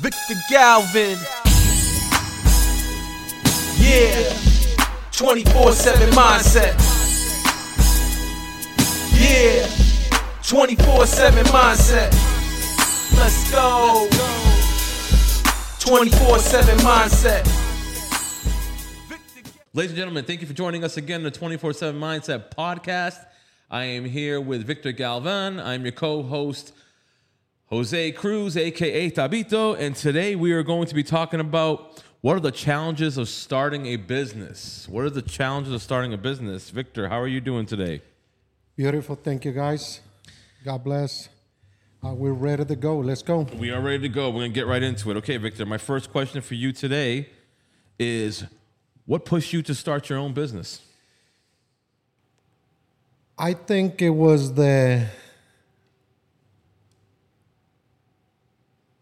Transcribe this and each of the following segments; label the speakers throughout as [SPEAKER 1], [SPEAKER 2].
[SPEAKER 1] Victor Galvan. Yeah. 24 7 mindset. Yeah. 24 7 mindset. Let's go. 24 7 mindset.
[SPEAKER 2] Ladies and gentlemen, thank you for joining us again in the 24 7 Mindset podcast. I am here with Victor Galvan. I'm your co host, Jose Cruz, aka Tabito, and today we are going to be talking about what are the challenges of starting a business? What are the challenges of starting a business? Victor, how are you doing today?
[SPEAKER 3] Beautiful. Thank you, guys. God bless. Uh, we're ready to go. Let's go.
[SPEAKER 2] We are ready to go. We're going to get right into it. Okay, Victor, my first question for you today is what pushed you to start your own business?
[SPEAKER 3] I think it was the.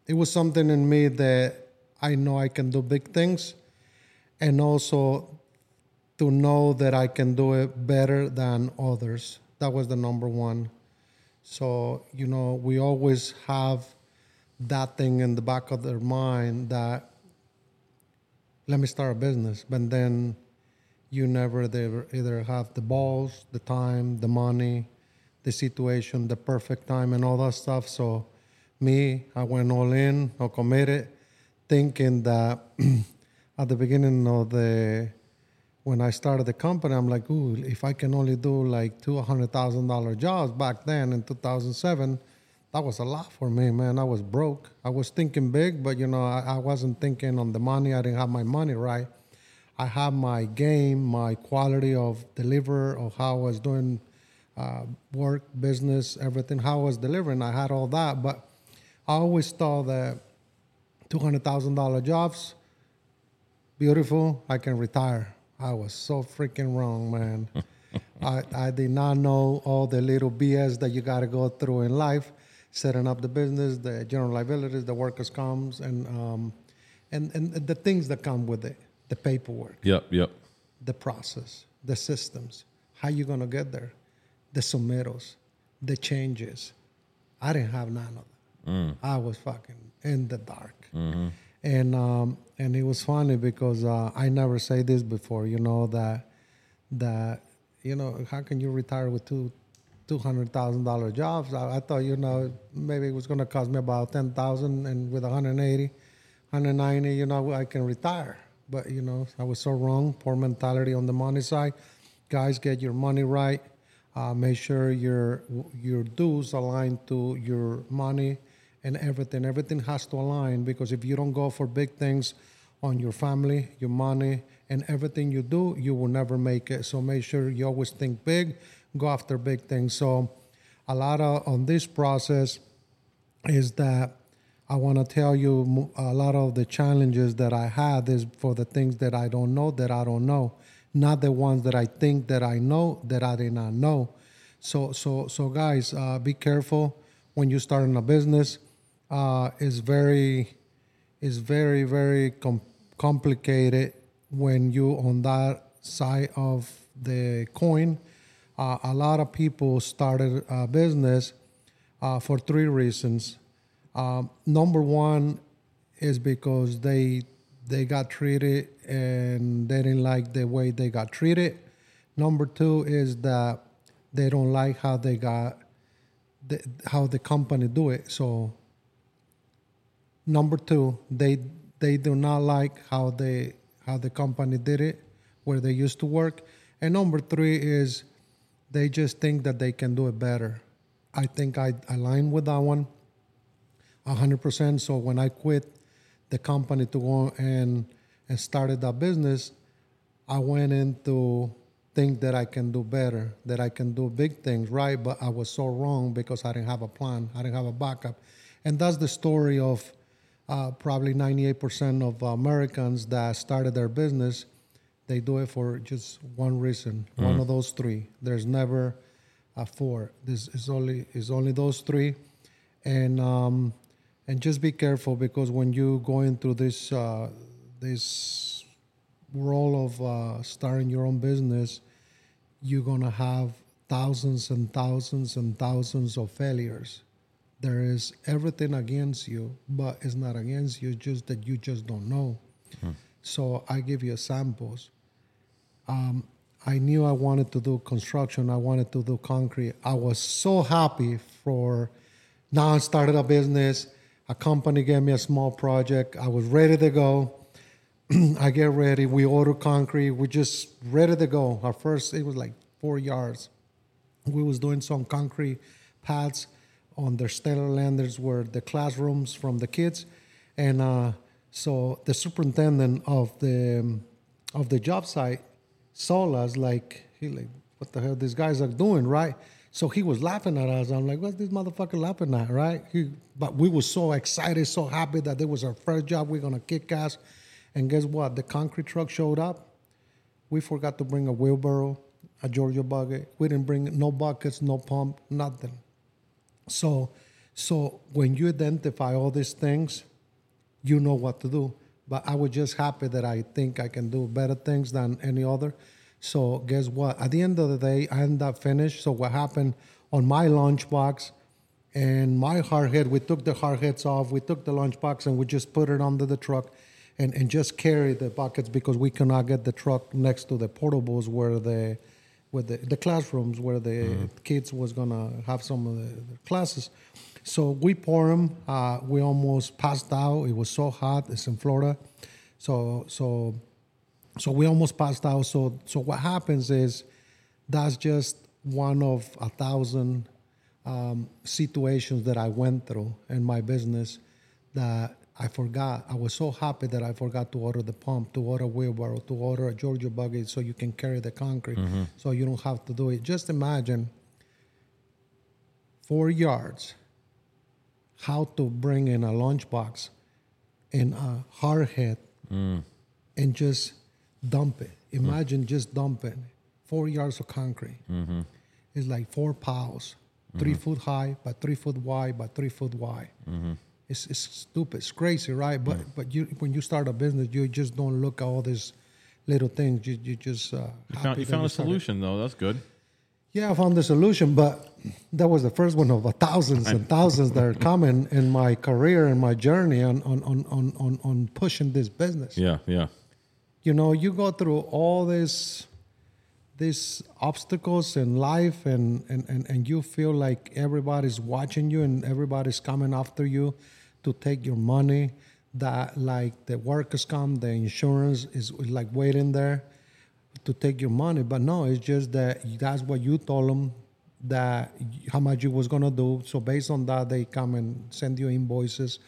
[SPEAKER 3] It was something in me that I know I can do big things, and also to know that I can do it better than others. That was the number one. So, you know, we always have that thing in the back of their mind that let me start a business, but then you never either, have the balls, the time, the money, the situation, the perfect time, and all that stuff. So, me, I went all in, I committed, thinking that at the beginning of the when I started the company, I'm like, ooh, if I can only do like two hundred thousand dollar jobs back then in 2007, that was a lot for me, man. I was broke. I was thinking big, but you know, I, I wasn't thinking on the money. I didn't have my money right. I had my game, my quality of deliver, of how I was doing uh, work, business, everything, how I was delivering. I had all that, but I always thought that two hundred thousand dollar jobs, beautiful. I can retire. I was so freaking wrong, man. I, I did not know all the little BS that you got to go through in life, setting up the business, the general liabilities, the workers' comps, and um, and and the things that come with it, the paperwork,
[SPEAKER 2] Yep, yep.
[SPEAKER 3] the process, the systems, how you gonna get there, the submittals, the changes. I didn't have none of that. I was fucking in the dark, and um, and it was funny because uh, I never say this before. You know that that you know how can you retire with two two hundred thousand dollar jobs? I, I thought you know maybe it was gonna cost me about ten thousand, and with 180, 190, you know I can retire. But you know I was so wrong. Poor mentality on the money side. Guys, get your money right. Uh, make sure your your dues align to your money and everything. Everything has to align because if you don't go for big things on your family, your money, and everything you do, you will never make it. So make sure you always think big, go after big things. So a lot of on this process is that I want to tell you a lot of the challenges that I had is for the things that I don't know that I don't know, not the ones that I think that I know that I did not know. So so so guys, uh, be careful when you start in a business. Uh, it's very it's very very com- complicated when you on that side of the coin. Uh, a lot of people started a business uh, for three reasons. Um, number one is because they they got treated and they didn't like the way they got treated. Number two is that they don't like how they got the, how the company do it. So number two, they they do not like how they how the company did it where they used to work. And number three is they just think that they can do it better. I think I align with that one one hundred percent. So when I quit the company to go and and started that business, I went into think that I can do better, that I can do big things, right? But I was so wrong because I didn't have a plan, I didn't have a backup, and that's the story of uh, probably ninety-eight percent of Americans that started their business. They do it for just one reason, one of those three. There's never a four. This is only is only those three, and um, and just be careful because when you go into this uh, this role of uh, starting your own business, you're gonna have thousands and thousands and thousands of failures. There is everything against you, but it's not against you. It's just that you just don't know. So I give you samples. Um, I knew I wanted to do construction. I wanted to do concrete. I was so happy for now. I started a business. A company gave me a small project. I was ready to go. I get ready. We order concrete. We just ready to go. Our first, it was like four yards. We was doing some concrete pads on the stellar landers were the classrooms from the kids, and uh, so the superintendent of the of the job site saw us like he like what the hell these guys are doing right. So he was laughing at us. I'm like, what's this motherfucker laughing at, right? He, but we were so excited, so happy that it was our first job. We're gonna kick ass. And guess what? The concrete truck showed up. We forgot to bring a wheelbarrow, a Georgia buggy. We didn't bring no buckets, no pump, nothing. So, so when you identify all these things, you know what to do. But I was just happy that I think I can do better things than any other. So guess what? At the end of the day, I ended up finished. So what happened on my lunchbox and my hard head, we took the hard heads off, we took the lunchbox and we just put it under the truck and, and just carry the buckets because we cannot get the truck next to the portables where the where the, the classrooms where the kids was gonna have some of the, the classes. So we pour them. Uh, we almost passed out. It was so hot. It's in Florida, so so so we almost passed out. So so what happens is that's just one of a thousand um, situations that I went through in my business that I forgot. I was so happy that I forgot to order the pump, to order a wheelbarrow, to order a Georgia buggy so you can carry the concrete, mm-hmm. so you don't have to do it. Just imagine four yards, how to bring in a lunchbox and a hard head mm. and just dump it. Mm. Imagine just dumping four yards of concrete. Mm-hmm. It's like four piles, three mm-hmm. foot high, but three foot wide, but three foot wide. It's, it's stupid. It's crazy, right? But but you when you start a business, you just don't look at all these little things. You you just uh,
[SPEAKER 2] You found,
[SPEAKER 3] happy
[SPEAKER 2] you
[SPEAKER 3] that
[SPEAKER 2] found a solution though. That's good.
[SPEAKER 3] Yeah, I found the solution, but that was the first one of a thousands and thousands that are coming in my career and my journey on on, on, on, on on pushing this business.
[SPEAKER 2] Yeah, yeah.
[SPEAKER 3] You know, you go through all this these obstacles in life and, and, and, and you feel like everybody's watching you and everybody's coming after you to take your money that like the workers comp the insurance is like waiting there to take your money. But no it's just that that's what you told them that how much you was gonna do. So based on that they come and send you invoices.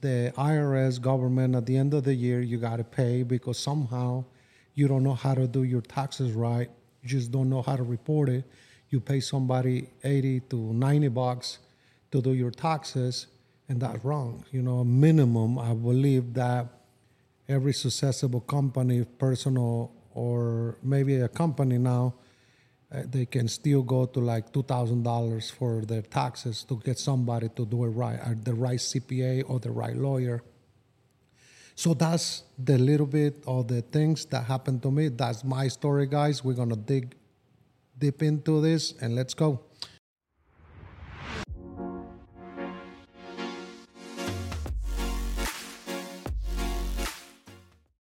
[SPEAKER 3] The irs government at the end of the year you got to pay because somehow you don't know how to do your taxes right you just don't know how to report it. You pay somebody 80 to 90 bucks to do your taxes and that's wrong. You know minimum i believe that every successful company personal or maybe a company now uh, they can still go to like $2000 for their taxes to get somebody to do it right or the right cpa or the right lawyer so that's the little bit of the things that happened to me. That's my story guys. We're gonna dig deep into this and let's go